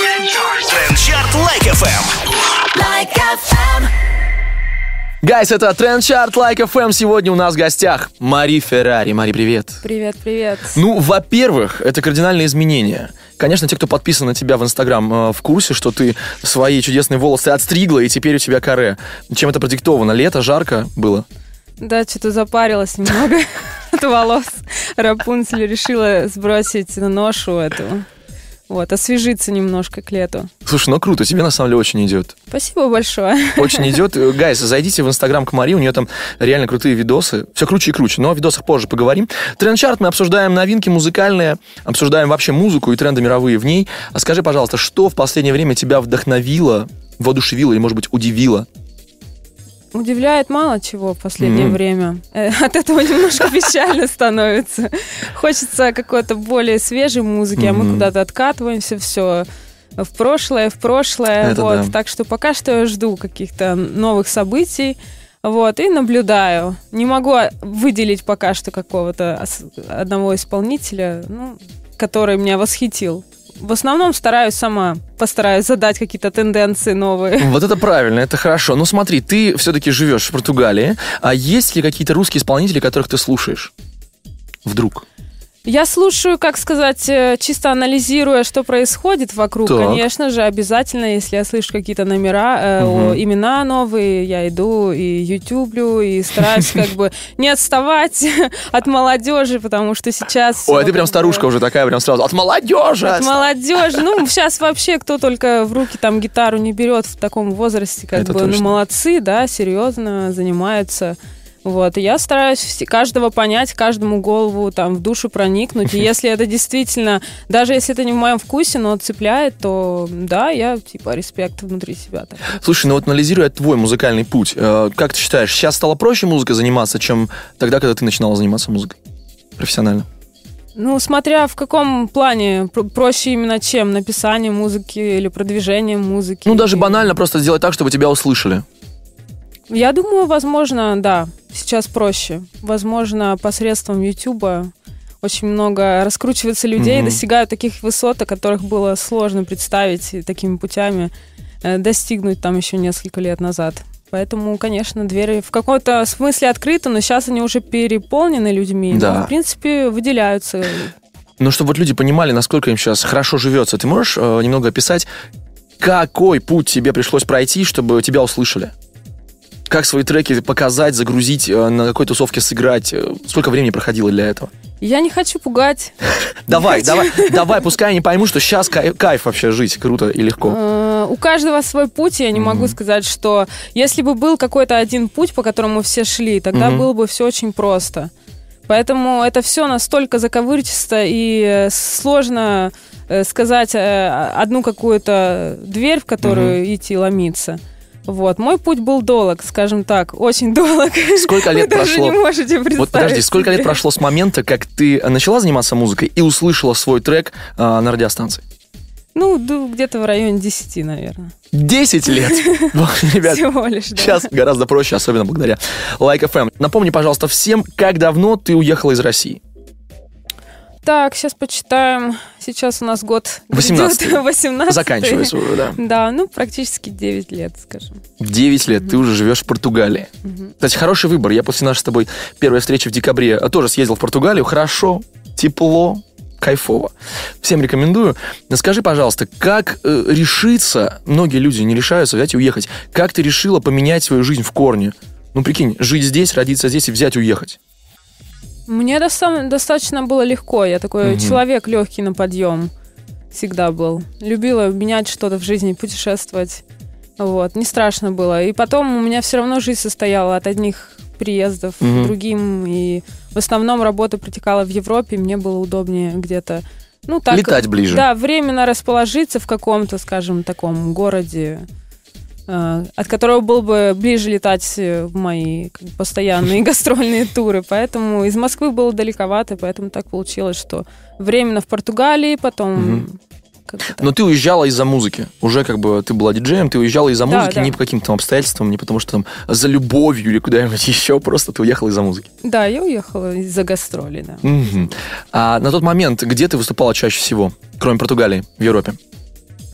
Trend Chart Like FM. Like FM. Guys, это Trend Chart Like FM. Сегодня у нас в гостях Мари Феррари. Мари, привет. Привет, привет. Ну, во-первых, это кардинальные изменения. Конечно, те, кто подписан на тебя в Инстаграм, э, в курсе, что ты свои чудесные волосы отстригла, и теперь у тебя каре. Чем это продиктовано? Лето, жарко было? Да, что-то запарилась немного от волос. Рапунцель решила сбросить ношу эту. Вот, освежиться немножко к лету. Слушай, ну круто, тебе на самом деле очень идет. Спасибо большое. Очень идет. Гайс, зайдите в Инстаграм к Мари, у нее там реально крутые видосы. Все круче и круче, но о видосах позже поговорим. Тренд-чарт мы обсуждаем новинки музыкальные, обсуждаем вообще музыку и тренды мировые в ней. А скажи, пожалуйста, что в последнее время тебя вдохновило, воодушевило или, может быть, удивило? Удивляет мало чего в последнее Мгм. время. Э, От этого немножко печально становится. Хочется какой-то более свежей музыки, а мы куда-то откатываемся, все в прошлое, в прошлое. Это вот. да. Так что пока что я жду каких-то новых событий. Вот, и наблюдаю. Не могу а, выделить пока что какого-то одного исполнителя, ну, который меня восхитил. В основном стараюсь сама, постараюсь задать какие-то тенденции новые. Вот это правильно, это хорошо. Ну смотри, ты все-таки живешь в Португалии, а есть ли какие-то русские исполнители, которых ты слушаешь? Вдруг? Я слушаю, как сказать, э, чисто анализируя, что происходит вокруг. Так. Конечно же, обязательно, если я слышу какие-то номера, э, о, имена новые, я иду и ютюблю, и стараюсь как бы не отставать от молодежи, потому что сейчас... Ой, а ты прям старушка уже такая, прям сразу. От молодежи! От молодежи. Ну, сейчас вообще кто только в руки там гитару не берет в таком возрасте, как бы, ну, молодцы, да, серьезно занимаются. Вот, и я стараюсь каждого понять, каждому голову там в душу проникнуть. И если это действительно, даже если это не в моем вкусе, но цепляет, то да, я типа респект внутри себя. так. Слушай, ну вот анализируя твой музыкальный путь, э, как ты считаешь, сейчас стало проще музыкой заниматься, чем тогда, когда ты начинала заниматься музыкой? Профессионально. Ну, смотря в каком плане, Про- проще именно чем, написание музыки или продвижение музыки. Ну, даже банально просто сделать так, чтобы тебя услышали. Я думаю, возможно, да, сейчас проще. Возможно, посредством Ютуба очень много раскручивается людей, Мгм. достигают таких высот, о которых было сложно представить и такими путями э, достигнуть там еще несколько лет назад. Поэтому, конечно, двери в каком-то смысле открыты, но сейчас они уже переполнены людьми. Да. Но, в принципе, выделяются. Ну, чтобы вот люди понимали, насколько им сейчас хорошо живется, ты можешь э, немного описать, какой путь тебе пришлось пройти, чтобы тебя услышали? Как свои треки показать, загрузить, э, на какой тусовке сыграть? Э, Сколько времени проходило для этого? Я не хочу пугать. Давай, давай, давай, пускай они поймут, что сейчас кайф вообще жить, круто и легко. Э, У каждого свой путь, я не могу сказать, что если бы был какой-то один путь, по которому все шли, тогда было бы все очень просто. Поэтому это все настолько заковырчисто и сложно сказать одну какую-то дверь, в которую идти ломиться. Вот. Мой путь был долг, скажем так, очень долг. Сколько лет Вы даже прошло? не можете представить. Вот подожди, сколько лет прошло с момента, как ты начала заниматься музыкой и услышала свой трек а, на радиостанции? Ну, где-то в районе 10, наверное. 10 лет! Ребят, Всего лишь, да. сейчас гораздо проще, особенно благодаря Like FM. Напомни, пожалуйста, всем, как давно ты уехала из России? Так, сейчас почитаем. Сейчас у нас год 18-й. грядет, 18 Заканчивается уже, да. Да, ну, практически 9 лет, скажем. 9 лет ты уже живешь в Португалии. Мгм. Кстати, хороший выбор. Я после нашей с тобой первой встречи в декабре а, тоже съездил в Португалию. Хорошо, тепло, кайфово. Всем рекомендую. Скажи, пожалуйста, как э, решиться, многие люди не решаются взять и уехать, как ты решила поменять свою жизнь в корне? Ну, прикинь, жить здесь, родиться здесь и взять и уехать. Мне доста- достаточно было легко. Я такой Мгм. человек легкий на подъем. Всегда был. Любила менять что-то в жизни, путешествовать. Вот, не страшно было. И потом у меня все равно жизнь состояла от одних приездов к другим. И в основном работа протекала в Европе. Мне было удобнее где-то ну, так, Летать ближе. Да, временно расположиться в каком-то, скажем, таком городе, от которого было бы ближе летать э, в мои постоянные гастрольные туры. Поэтому из Москвы было далековато, поэтому так получилось, что временно в Португалии, потом... Но ты уезжала из-за музыки. Уже как бы ты была диджеем, ты уезжала из-за Да, музыки да. не по каким-то обстоятельствам, не потому что там за любовью или куда-нибудь еще, просто ты уехала из-за музыки. Да, я уехала из-за гастролей, да. Мгм. А на тот момент, где ты выступала чаще всего, кроме Португалии, в Европе?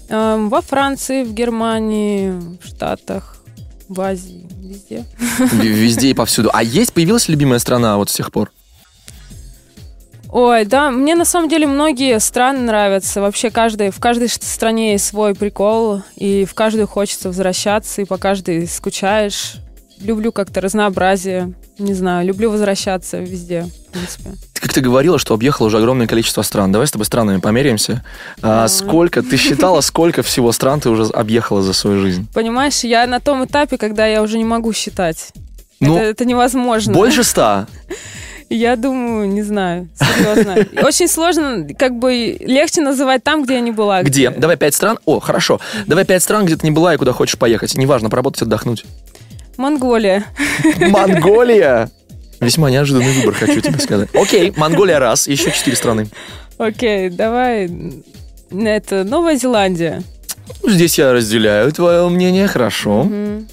Эм, Во Франции, в Германии, в Штатах, в Азии, везде. Везде и повсюду. А есть, появилась любимая страна вот с тех пор? Ой, да, мне на самом деле многие страны нравятся. Вообще каждой, в каждой стране есть свой прикол, и в каждую хочется возвращаться, и по каждой скучаешь. Люблю как-то разнообразие, не знаю, люблю возвращаться везде, в принципе. Ты как-то говорила, что объехала уже огромное количество стран. Давай с тобой странами померяемся. А, сколько, ты считала, сколько всего стран ты уже объехала за свою жизнь? Понимаешь, я на том этапе, когда я уже не могу считать. Ну, это, это невозможно. больше ста. Я думаю, не знаю, серьезно. Очень сложно, как бы легче называть там, где я не была. Где? Давай пять стран. О, хорошо. Давай пять стран, где ты не была и куда хочешь поехать. Неважно, поработать, отдохнуть. Монголия. Монголия! Весьма неожиданный выбор, хочу тебе сказать. Окей, Монголия раз, еще четыре страны. Окей, давай. Это Новая Зеландия. Здесь я разделяю твое мнение, хорошо. Мгм.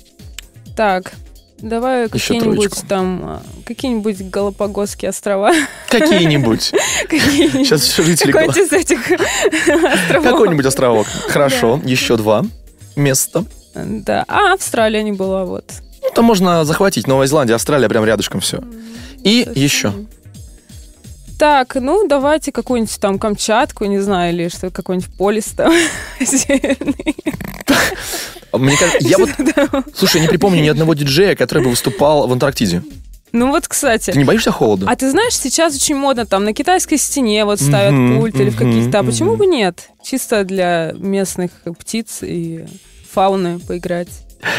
Так, давай какие-нибудь там, а, какие-нибудь Галапагосские острова. Какие-нибудь. Какие-нибудь. Сейчас все жители... Какой-нибудь из этих островов. Какой-нибудь островок. Хорошо, еще два места. Да. А, Австралия не была, вот. Там можно захватить Новая Зеландия, Австралия, прям рядышком все. И еще. Так, ну давайте какую-нибудь там Камчатку, не знаю, или что какой-нибудь полис там северный. Мне кажется, я вот... Слушай, не припомню ни одного диджея, который бы выступал в Антарктиде. Ну вот, Ты кстати. не боишься холода? А ты знаешь, сейчас очень модно там на китайской стене вот ставят Мгм, пульт или в каких-то. А почему мгм. бы нет? Чисто для местных птиц и фауны поиграть.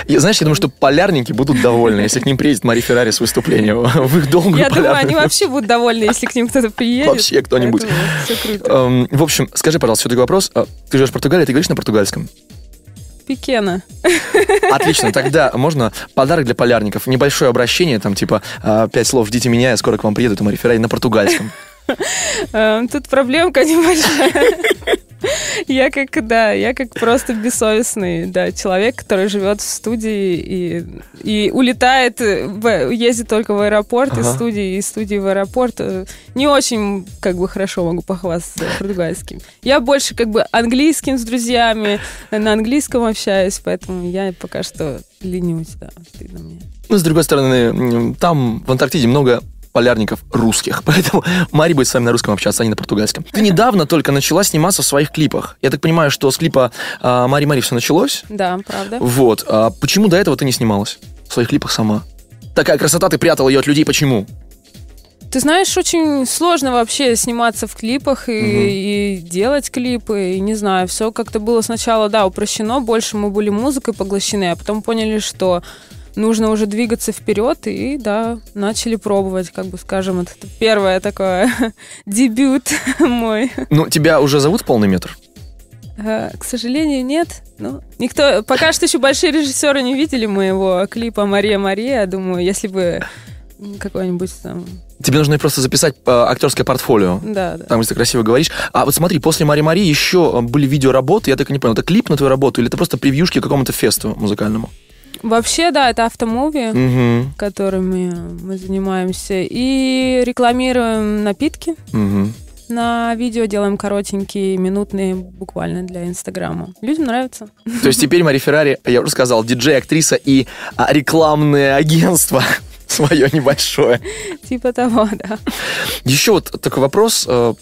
Я, знаешь, я думаю, что полярники будут довольны, если к ним приедет Мари Феррари с выступлением в их долгую Я думаю, полярную. они вообще будут довольны, если к ним кто-то приедет. Вообще кто-нибудь. Все круто. Эм, В общем, скажи, пожалуйста, все-таки вопрос. А, Ты живешь в Португалии, ты говоришь на португальском? Пикена. Отлично, тогда можно подарок для полярников. Небольшое обращение, там типа а, пять слов «Ждите меня, я скоро к вам приеду», это Мари Феррари на португальском. Эм, Тут проблемка небольшая. Я как, да, я как просто бессовестный, да, человек, который живет в студии и, и улетает, в- ездит только в аэропорт, из Ага. студии, из студии в аэропорт. Не очень, как бы, хорошо могу похвастаться португальским. Я больше, как бы, английским с друзьями, на английском общаюсь, поэтому я пока что ленюсь, да, стыдно мне. Ну, с другой стороны, там в Антарктиде много полярников русских, поэтому Мари будет с вами на русском общаться, а не на португальском. Ты недавно только начала сниматься в своих клипах. Я так понимаю, что с клипа а, Мари Мари все началось. Да, правда. Вот. А почему до этого ты не снималась в своих клипах сама? Такая красота, ты прятала ее от людей, почему? Ты знаешь, очень сложно вообще сниматься в клипах и, Мгм. и делать клипы. И не знаю, все как-то было сначала, да, упрощено, больше мы были музыкой поглощены, а потом поняли, что нужно уже двигаться вперед, и да, начали пробовать, как бы скажем, это первое такое дебют мой. Ну, тебя уже зовут полный метр? А, К сожалению, нет. Ну, никто, пока что еще большие режиссеры не видели моего клипа Мария Мария. Думаю, если бы какой-нибудь там, Тебе нужно просто записать а, актерское портфолио. да, да. Там, где ты красиво говоришь. А вот смотри, после Мари Мари еще были видеоработы, я так и не понял, это клип на твою работу или это просто превьюшки к какому-то фесту музыкальному? Вообще, да, это автомуви. Угу. которыми мы занимаемся. И рекламируем напитки. Угу. На видео делаем коротенькие, минутные, буквально для Инстаграма. Людям нравится. То есть теперь Мари Феррари, я уже сказал, диджей, актриса и а, рекламное агентство свое небольшое. Типа того, да. Еще вот такой вопрос. э,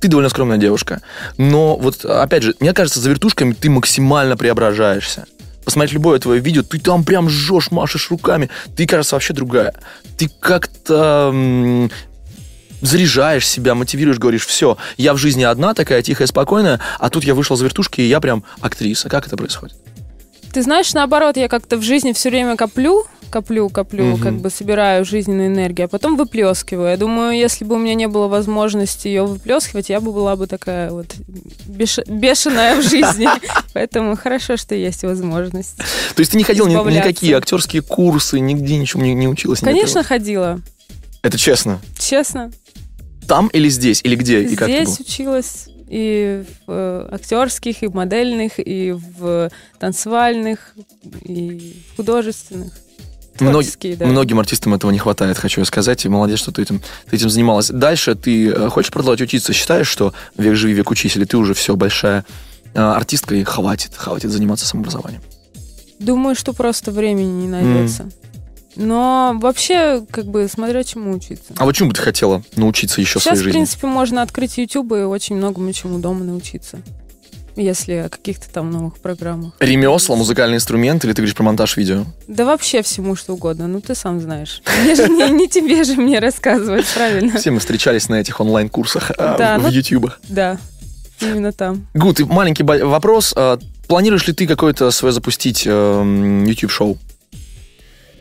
Ты довольно скромная девушка, но вот, опять же, мне кажется, за вертушками ты максимально преображаешься. Посмотреть любое твое видео, ты там прям жжешь, машешь руками, ты, кажется, вообще другая. Ты как-то заряжаешь себя, мотивируешь, говоришь, все, я в жизни одна такая тихая, спокойная, а тут я вышел за вертушки, и я прям актриса. Как это происходит? Ты знаешь, наоборот, я как-то в жизни все время коплю, коплю, коплю, Мгм. как бы собираю жизненную энергию, а потом выплескиваю. Я думаю, если бы у меня не было возможности ее выплескивать, я бы была бы такая вот беш- бешеная в жизни. Поэтому хорошо, что есть возможность. То есть ты не ходил ни, Избавляться. никакие актерские курсы, нигде ничего не, не училась? Конечно, ходила. Это честно. Честно. Там или здесь? Или где? И как Здесь училась и в э, актерских, и в модельных, и в танцевальных, и в художественных. Мног- да. Многим артистам этого не хватает, хочу сказать. И молодец, что ты этим, ты этим занималась. Дальше ты э, хочешь продолжать учиться? Считаешь, что век живи, век учись, или ты уже все, большая а, артисткой хватит, хватит заниматься самообразованием? Думаю, что просто времени не найдется. Но вообще, как бы, смотря чему учиться. А вот чему бы ты хотела научиться еще в Сейчас, своей в жизни? принципе, можно открыть YouTube и очень многому чему дома научиться. Если о каких-то там новых программах. Ремесла, музыкальный инструмент, или ты говоришь про монтаж видео? Да вообще всему, что угодно. Ну, ты сам знаешь. Мне же не, не тебе же мне рассказывать, правильно? Все мы встречались на этих онлайн-курсах а, Да, в ну- ютубах. Да, именно там. Гуд, маленький вопрос. А, Планируешь ли ты какое-то свое запустить эм, YouTube-шоу?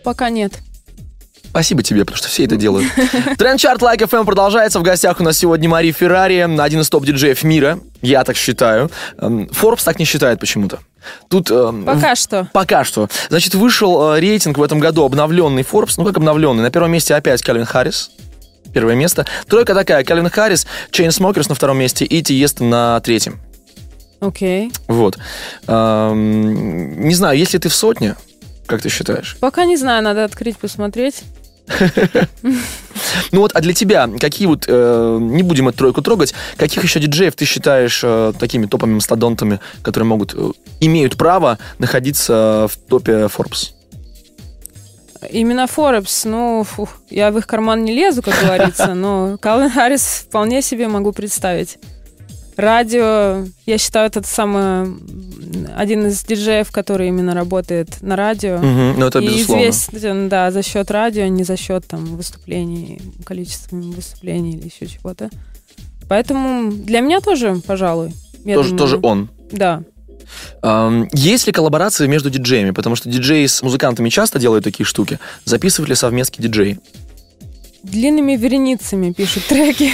Пока нет. Спасибо тебе, потому что все это делают. Тренд-чарт Like FM продолжается. В гостях у нас сегодня Мари Феррари, один из топ-диджеев мира. Я так считаю. Эм, Forbes так не считает почему-то. Тут... эм, Пока что. Пока что. Значит, вышел э, рейтинг в этом году обновленный Forbes. Ну, как обновленный? На первом месте опять Кальвин Харрис. Первое место. Тройка такая. Кальвин Харрис, Chainsmokers на втором месте и Тиеста на третьем. Окей. Вот. Эм, не знаю, если ты в сотне, как ты считаешь? Пока не знаю, надо открыть, посмотреть. Ну вот, а для тебя какие вот, э, не будем эту тройку трогать, каких еще диджеев ты считаешь э, такими топовыми мастодонтами, которые могут, э, имеют право находиться в топе Forbes? Именно Forbes, ну, фух, я в их карман не лезу, как говорится, но Калвин Харрис вполне себе могу представить. Радио, я считаю, это самый один из диджеев, который именно работает на радио. Мгм, ну это и безусловно. известен, да, за счет радио, не за счет там выступлений, количества выступлений или еще чего-то. Поэтому для меня тоже, пожалуй. Тоже, думаю, тоже он. Да. Есть ли коллаборации между диджеями? Потому что диджеи с музыкантами часто делают такие штуки. Записывают ли совместки диджеи? Длинными вереницами пишут треки.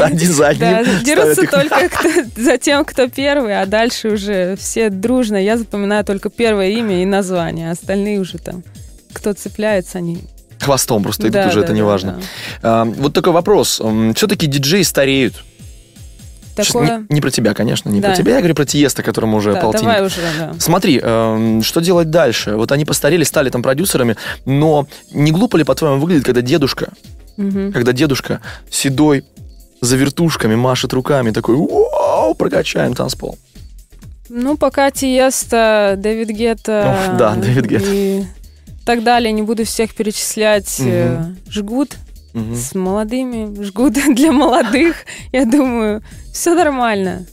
Один за одним Да, дерутся только кто- за тем, кто первый, а дальше уже все дружно. Я запоминаю только первое имя и название, а остальные уже там, кто цепляется, они... Хвостом просто идут Да, уже, да, это не да, важно. да. Вот такой вопрос. Все-таки диджеи стареют. Такое... не, не про тебя, конечно, не Да. про тебя, я говорю про Тиеста, которому уже Да, полтинник. давай уже, да. Смотри, эм, что делать дальше? Вот они постарели, стали там продюсерами, но не глупо ли, по-твоему, выглядит, когда дедушка, Мгм. когда дедушка седой, за вертушками, машет руками, такой, вау, прокачаем танцпол. Ну, пока Тиеста, Дэвид Гетта... Ох, да, Дэвид Гетта. И так далее, не буду всех перечислять, э, жгут С молодыми, жгут для молодых. Я думаю, все нормально.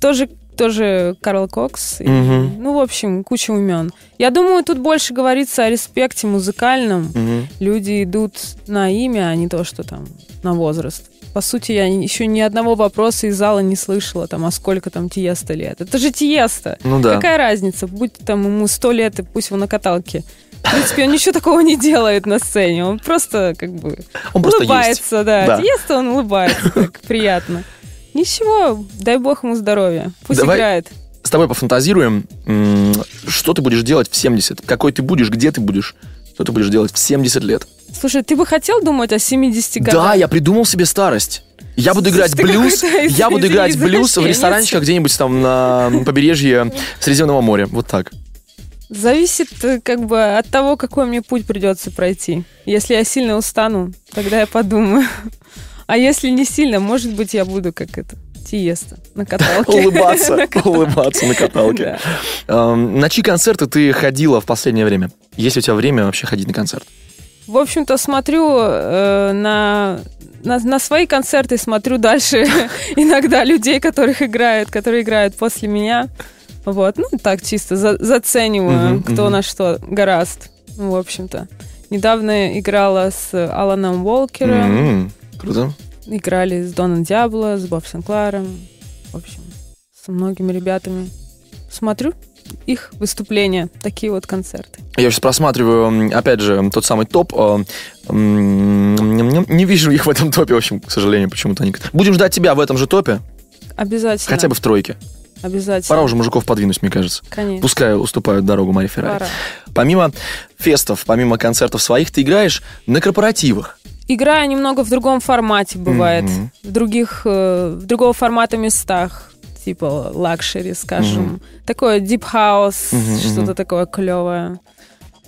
Тоже, тоже Карл Кокс. и, Мгм. ну, в общем, куча умен. Я думаю, тут больше говорится о респекте музыкальном. Мгм. Люди идут на имя, а не то, что там на возраст. По сути, я еще ни одного вопроса из зала не слышала, там, а сколько там Тиеста лет. Это же Тиеста. Ну да. Какая разница? Будь там ему сто лет, и пусть он на каталке. В принципе, он ничего такого не делает на сцене. Он просто как бы Он улыбается, да. Да. Тиеста он улыбается, так приятно. Ничего, дай бог ему здоровья. Пусть Давай играет. С тобой пофантазируем. Что ты будешь делать в 70? Какой ты будешь, где ты будешь? Что ты будешь делать в 70 лет? Слушай, ты бы хотел думать о 70 годах? Да, я придумал себе старость. Я буду играть Ты блюз, я буду играть блюз в ресторанчиках где-нибудь там на побережье Средиземного моря. Вот так. Зависит э, как бы от того, какой мне путь придется пройти. Если я сильно устану, тогда я подумаю. А если не сильно, может быть, я буду как это, Тиеста на каталке. Улыбаться, На каталке. улыбаться на каталке. Да. Эм, На чьи концерты ты ходила в последнее время? Есть у тебя время вообще ходить на концерт? В общем-то, смотрю э, на, на, на свои концерты, смотрю дальше иногда людей, которых играют, которые играют после меня. Вот, ну так чисто за- зацениваю, Мгм, кто мгм. на что гораст. В общем-то. Недавно играла с Аланом Уолкером, М, Круто. играли с Доном Диабло, с Боб Сенкларом. В общем, со многими ребятами. Смотрю их выступления, такие вот концерты. Я сейчас просматриваю, опять же, тот самый топ. м, Не вижу их в этом топе, в общем, к сожалению, почему-то они... Будем ждать тебя в этом же топе, Обязательно. хотя бы в тройке. Обязательно. Пора уже мужиков подвинуть, мне кажется. Конечно. Пускай уступают дорогу Мари Феррари. Пора. Помимо фестов, помимо концертов своих, ты играешь на корпоративах. Играю немного в другом формате, бывает. Мгм. В других, э, в другого формата местах. Типа luxury, скажем. Такое deep house, Мгм, что-то такое клевое.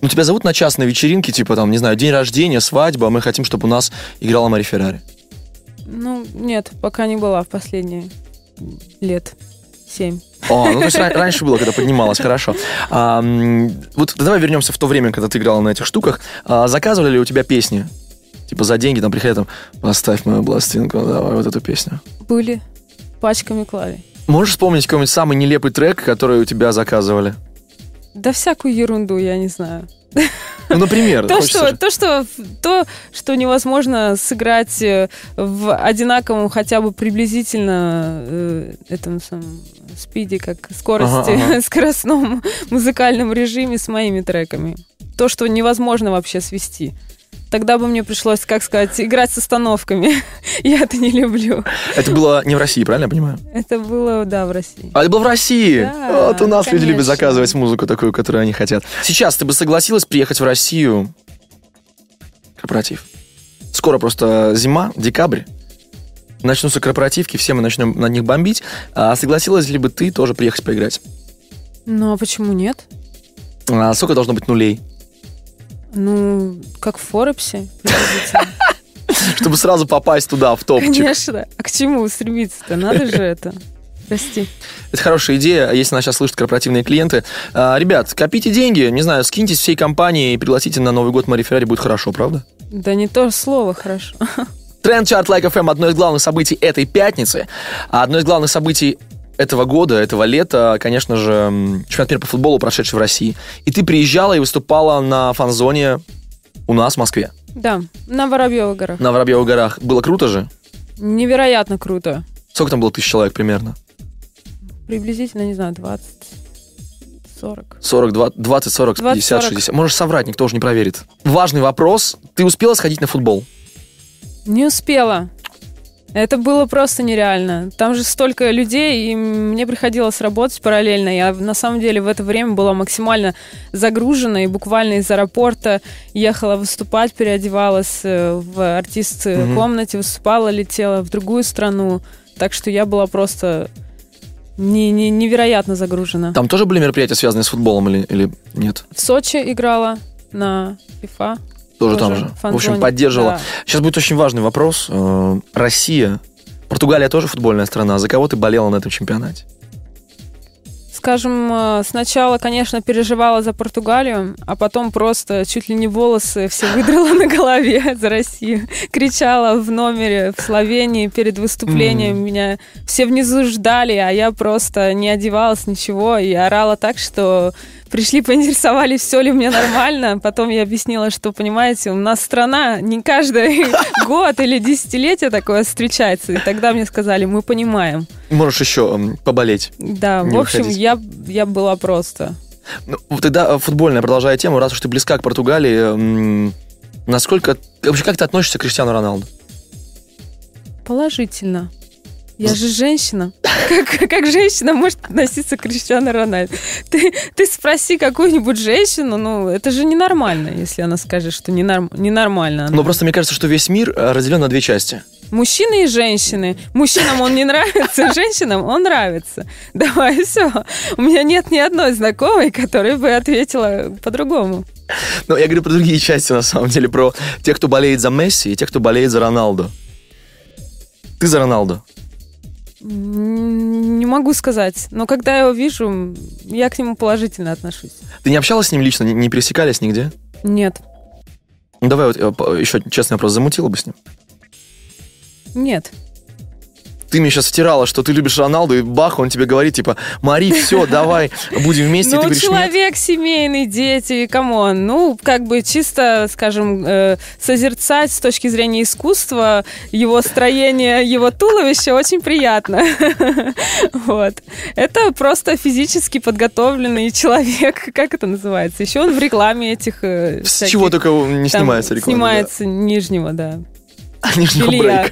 Ну, тебя зовут на частные вечеринки, типа там, не знаю, день рождения, свадьба, а мы хотим, чтобы у нас играла Мари Феррари. Ну, нет, пока не была в последние лет. Семь. О, ну то есть ра- раньше было, когда поднималась, хорошо. А, вот давай вернемся в то время, когда ты играла на этих штуках. А, заказывали ли у тебя песни? Типа за деньги, там приходят, там, поставь мою пластинку, давай вот эту песню. Были пачками клавий. Можешь вспомнить какой-нибудь самый нелепый трек, который у тебя заказывали? Да всякую ерунду, я не знаю. Ну, например, То, хочется что, то, что, то, что невозможно сыграть э, в одинаковом хотя бы приблизительно э, этом самом спиде, как скорости, Ага, ага. скоростном музыкальном режиме с моими треками. То, что невозможно вообще свести. Тогда бы мне пришлось, как сказать, играть с остановками. Я это не люблю. Это было не в России, правильно я понимаю? Это было, да, в России. А это было в России. Да, вот у нас люди любят конечно. заказывать музыку такую, которую они хотят. Сейчас ты бы согласилась приехать в Россию? Корпоратив. Скоро просто зима, декабрь. Начнутся корпоративки, все мы начнем на них бомбить. А согласилась ли бы ты тоже приехать поиграть? Ну, а почему нет? А сколько должно быть нулей? Ну, как в Форбсе. Чтобы сразу попасть туда, в топчик. Конечно. А к чему стремиться-то? Надо же это. Прости. Это хорошая идея, если нас сейчас слышат корпоративные клиенты. А, ребят, копите деньги, не знаю, скиньтесь всей компанией и пригласите на Новый год Мари Феррари, будет хорошо, правда? Да не то слово, хорошо. Тренд Чарт Лайк FM одно из главных событий этой пятницы. А одно из главных событий этого года, этого лета, конечно же, чемпионат мира по футболу, прошедший в России. И ты приезжала и выступала на фан-зоне у нас в Москве, Да, на Воробьевых горах. на Воробьевых горах. Было круто же? Невероятно круто. Сколько там было тысяч человек примерно? Приблизительно, не знаю, 20, 40. 40, 20, 20 40, 20, 50, 40. 60. Можешь соврать, никто уже не проверит. Важный вопрос. Ты успела сходить на футбол? Не успела. Это было просто нереально. Там же столько людей, и мне приходилось работать параллельно. Я на самом деле в это время была максимально загружена и буквально из аэропорта ехала выступать, переодевалась э, в Мгм. комнате, выступала, летела в другую страну. Так что я была просто не- не- невероятно загружена. Там тоже были мероприятия, связанные с футболом или, или нет? В Сочи играла на FIFA. Тоже, там же. В общем, поддерживала. Да. Сейчас будет очень важный вопрос. Э, Россия. Португалия тоже футбольная страна. За кого ты болела на этом чемпионате? Скажем, э, сначала, конечно, переживала за Португалию, а потом просто чуть ли не волосы все выдрала на голове за Россию. Кричала в номере в Словении перед выступлением. Мгм. Меня все внизу ждали, а я просто не одевалась, ничего, и орала так, что пришли, поинтересовались, все ли мне нормально. Потом я объяснила, что, понимаете, у нас страна не каждый год или десятилетие такое встречается. И тогда мне сказали, мы понимаем. Можешь еще поболеть. Да, в общем, выходить. я, я была просто... Ну, тогда э, футбольная, продолжая тему, раз уж ты близка к Португалии, насколько... Вообще, как ты относишься к Криштиану Роналду? Положительно. Я же женщина. Как, как женщина может относиться к Криштиану Рональду? Ты, ты спроси какую-нибудь женщину, ну, это же ненормально, если она скажет, что ненорм, ненормально. она. Но просто мне кажется, что весь мир э, разделен на две части. Мужчины и женщины. Мужчинам он не нравится, женщинам он нравится. Давай, все. У меня нет ни одной знакомой, которая бы ответила по-другому. Но я говорю про другие части, на самом деле, про тех, кто болеет за Месси и тех, кто болеет за Роналду. Ты за Роналду. Не могу сказать. Но когда я его вижу, я к нему положительно отношусь. Ты не общалась с ним лично, не, пересекались нигде? Нет. Ну давай вот э, еще честный вопрос, замутила бы с ним? Нет. Ты мне сейчас втирала, что ты любишь Роналду, и бах, он тебе говорит, типа, Мари, все, давай, будем вместе. Ну, человек семейный, дети, come on. Ну, как бы чисто, скажем, э, созерцать с точки зрения искусства его строение, его туловища очень приятно. Вот. Это просто физически подготовленный человек. Как это называется? Еще он в рекламе этих... э, С чего только не снимается реклама. Снимается нижнего, да. белья.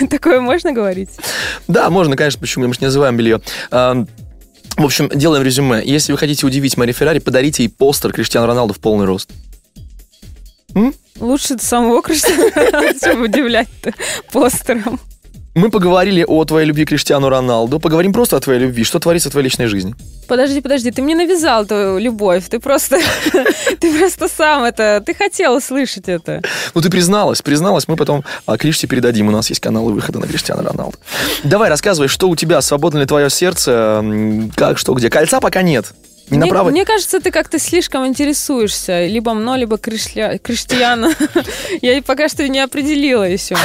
Такое можно говорить? Да, можно, конечно, почему, мы же не называем белье. В общем, делаем резюме. Если вы хотите удивить Мари Феррари, подарите ей постер Криштиану Роналду в полный рост. Лучше самого Криштиану, чем удивлять-то постером. Мы поговорили о твоей любви к Криштиану Роналду, поговорим просто о твоей любви. Что творится в твоей личной жизни? Подожди, подожди, ты мне навязал эту любовь. Ты просто, ты просто сам это, ты хотел слышать это. Ну, ты призналась, призналась, мы потом а, Криште передадим. У нас есть каналы выхода на Криштиана Роналду. Давай, рассказывай, что у тебя, свободно ли твое сердце, как, что, где. Кольца пока нет. Не Мне, направо. мне кажется, ты как-то слишком интересуешься. Либо мной, либо Кришля- Криштиану. Я пока что не определила еще.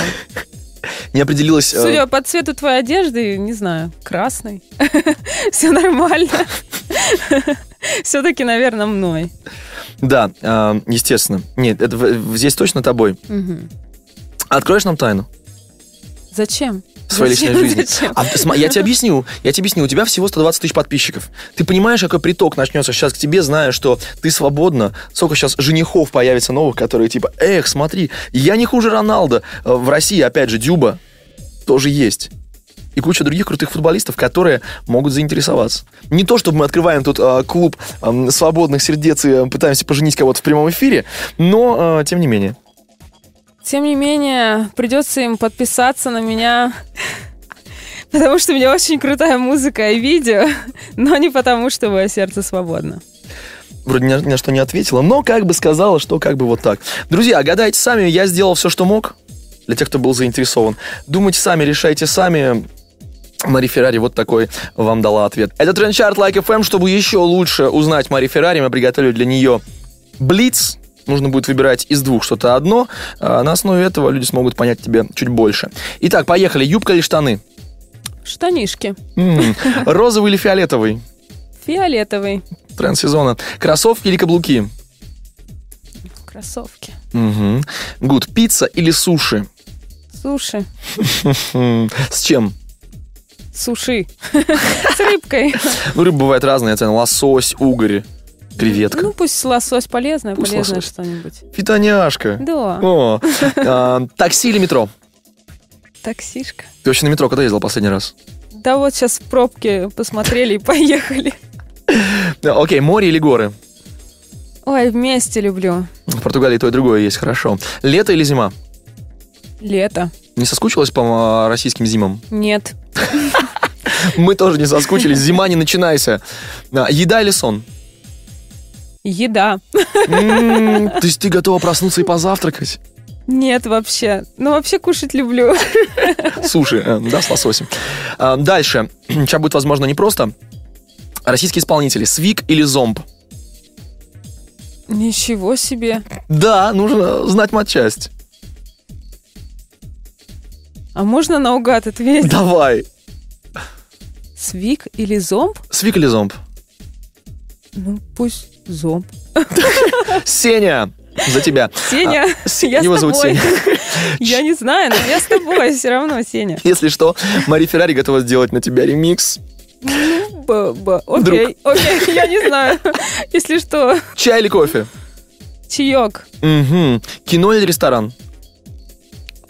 Не определилась. э, Судя по цвету твоей одежды, не знаю, красный. Все нормально. Все-таки, наверное, мной. Да, а, естественно. Нет, это здесь точно тобой. Откроешь нам тайну Зачем? Своей личной жизни? А, я тебе объясню, я тебе объясню. У тебя всего 120 тысяч подписчиков. Ты понимаешь, какой приток начнется сейчас к тебе, зная, что ты свободна. Сколько сейчас женихов появится новых, которые типа, эх, смотри, я не хуже Роналда. Э, В России, опять же, Дюба тоже есть. И куча других крутых футболистов, которые могут заинтересоваться. Не то, чтобы мы открываем тут э, клуб э, свободных сердец и э, пытаемся поженить кого-то в прямом эфире, но э, тем не менее. Тем не менее, придется им подписаться на меня, потому что у меня очень крутая музыка и видео, но не потому, что мое сердце свободно. вроде ни, на что не ответила, но как бы сказала, что как бы вот так. Друзья, гадайте сами, я сделал все, что мог, для тех, кто был заинтересован. Думайте сами, решайте сами. Мари Феррари вот такой вам дала ответ. Это Трендчарт Like FM. Чтобы еще лучше узнать Мари Феррари, мы приготовили для нее Блиц. Нужно будет выбирать из двух что-то одно. А На основе этого люди смогут понять тебя чуть больше. Итак, поехали. Юбка или штаны? Штанишки. М, Розовый или фиолетовый? Фиолетовый. Тренд сезона. Кроссовки или каблуки? Кроссовки. Угу. Гуд, пицца или суши? Суши. С чем? Суши. С рыбкой. Ну, рыба бывает разная, цены. Лосось, угорь, креветка. Ну, пусть лосось полезное, Пусть полезное лосось. что-нибудь. Фитоняшка. Да, О, а, такси или метро? таксишка. Ты вообще на метро когда ездил последний раз? Да вот сейчас в пробке посмотрели и поехали. Окей, море или горы? Ой, вместе люблю. В Португалии то и другое есть, хорошо. Лето или зима? Лето. Не соскучилась по а, российским зимам? Нет. Мы тоже не соскучились. Зима, не начинайся. А, Еда или сон? Еда. М, То есть ты готова проснуться и позавтракать? Нет вообще. Ну, вообще кушать люблю. Суши, э, да, с лососем. А, Дальше. Сейчас будет, возможно, непросто. Российские исполнители. Свик или Зомб? Ничего себе. Да, нужно знать матчасть. А можно наугад ответить? Давай. Свик или зомб? Свик или Зомб? Ну, пусть зомб. Сеня, за тебя. Сеня, А, я его с зовут тобой. Сеня. Я не знаю, но я с тобой все равно, Сеня. Если что, Мари Феррари готова сделать на тебя ремикс. Б, б, окей, окей, я не знаю. Если что, Чай или кофе? чаек. Кино или ресторан?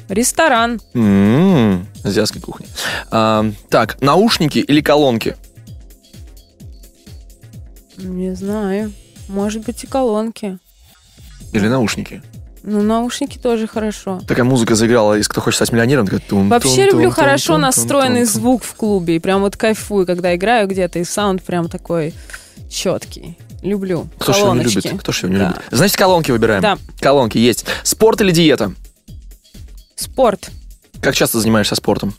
Ресторан. М, Азиатской кухни. А, так, наушники или колонки? Не знаю. Может быть и колонки. Или наушники? Ну, наушники тоже хорошо. Такая музыка заиграла из «Кто хочет стать миллионером». такая тум, Вообще тум, люблю тум, хорошо тум, настроенный тум, тум. звук в клубе. И прям вот кайфую, когда играю где-то, и саунд прям такой четкий. Люблю. Кто ж его не любит? Кто ж его не Да. любит? Значит, колонки выбираем. Да. Колонки есть. Спорт или диета? Спорт. Как часто занимаешься спортом?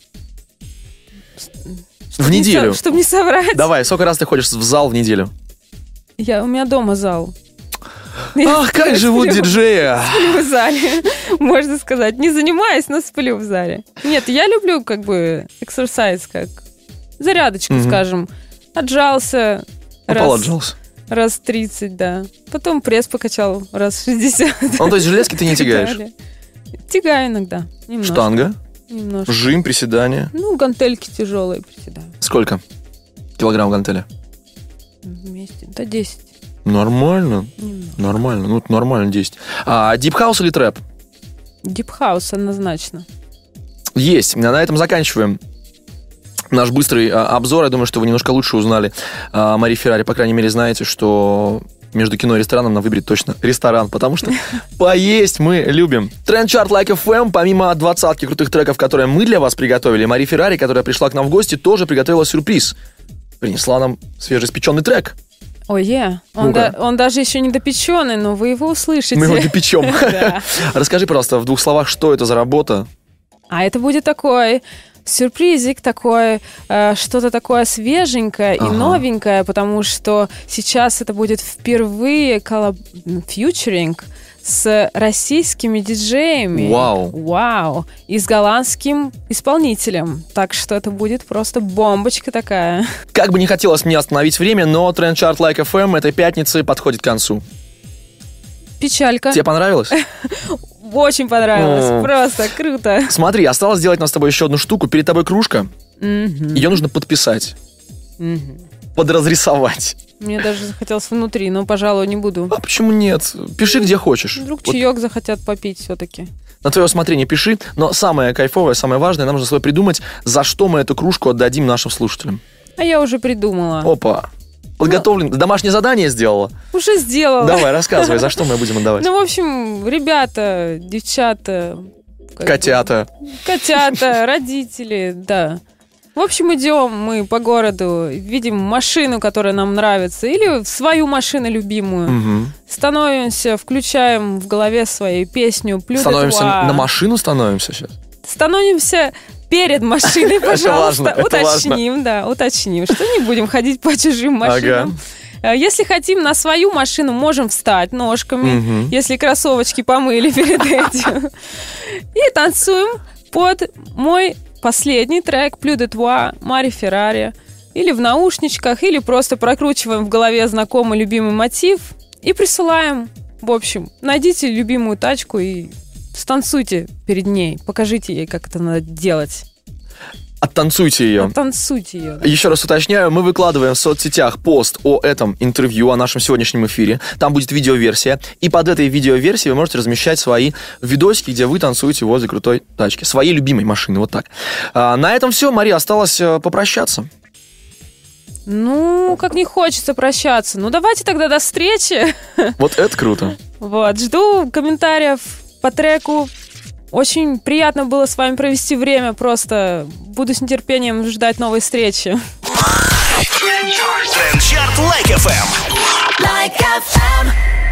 Чтоб В не неделю. со- Чтобы не соврать. Давай, сколько раз ты ходишь в зал в неделю? Я, у меня дома зал. Я Ах, как живут сплю- диджеи! Сплю в зале, можно сказать. Не занимаюсь, но сплю в зале. Нет, я люблю как бы эксерсайз, как зарядочку, Мгм. скажем. Отжался Упал, раз, отжался. раз 30, да. Потом пресс покачал раз 60. Ну, то есть железки ты не тягаешь? Тягаю иногда. Немножко. Штанга, Немножко. жим, приседания. Ну, гантельки тяжелые приседаю. Сколько? Килограмм гантеля? Вместе. Да 10. Нормально, Немного. нормально. Ну, нормально 10. А deep house или trap? Deep house однозначно. Есть. На этом заканчиваем наш быстрый а, обзор. Я думаю, что вы немножко лучше узнали а, Мари Феррари. По крайней мере, знаете, что между кино и рестораном нам выберет точно ресторан, потому что поесть мы любим. Trend Chart Like FM, помимо двадцатки крутых треков, которые мы для вас приготовили, Мари Феррари, которая пришла к нам в гости, тоже приготовила сюрприз. Принесла нам свежеиспеченный трек. Ой, е. Он, Ну-ка. да- он даже еще не допеченный, но вы его услышите. Мы его допечем. Расскажи, пожалуйста, в двух словах, что это за работа? А это будет такой сюрпризик, такой, э, что-то такое свеженькое Ага. и новенькое, потому что сейчас это будет впервые коллаб... фьючеринг с российскими диджеями. Вау. Вау. И с голландским исполнителем. Так что это будет просто бомбочка такая. Как бы не хотелось мне остановить время, но тренд чарт Like FM этой пятницы подходит к концу. Печалька. Тебе понравилось? Очень понравилось. Просто круто. Смотри, осталось сделать нам с тобой еще одну штуку. Перед тобой кружка. Ее нужно подписать, подразрисовать. Мне даже захотелось внутри, но, пожалуй, не буду. А почему нет? Пиши где хочешь. Вдруг Вот чаек захотят попить все-таки. на твое усмотрение пиши, но самое кайфовое, самое важное, нам нужно с тобой придумать, за что мы эту кружку отдадим нашим слушателям. А я уже придумала. Опа. Подготовлен. Домашнее задание сделала? Уже сделала. Давай, рассказывай, за что мы будем отдавать. Ну, в общем, ребята, девчата. бы, Котята. Котята, родители, да. В общем, идем мы по городу, видим машину, которая нам нравится, или свою машину любимую. Мгм. Становимся, включаем в голове своей песню «Плю Становимся туа». на машину становимся сейчас. Становимся перед машиной, Это пожалуйста. важно, это уточним, да, уточним, что не будем ходить по чужим машинам. Ага. Э, Если хотим на свою машину, можем встать ножками, если кроссовочки помыли перед этим. И танцуем под мой последний трек «Плю де Туа» Мари Феррари. Или в наушничках, или просто прокручиваем в голове знакомый любимый мотив и присылаем. В общем, найдите любимую тачку и станцуйте перед ней. Покажите ей, как это надо делать. Оттанцуйте ее. Танцуйте ее. Еще раз уточняю, мы выкладываем в соцсетях пост о этом интервью, о нашем сегодняшнем эфире. Там будет видеоверсия. И под этой видеоверсией вы можете размещать свои видосики, где вы танцуете возле крутой тачки. Своей любимой машины, вот так. А, на этом все. Мария, осталось э, попрощаться. Ну, как не хочется прощаться. Ну, давайте тогда до встречи. Вот это круто. Вот, жду комментариев по треку. Очень приятно было с вами провести время. Просто буду с нетерпением ждать новой встречи. Like Трендчарт Лайк FM. FM.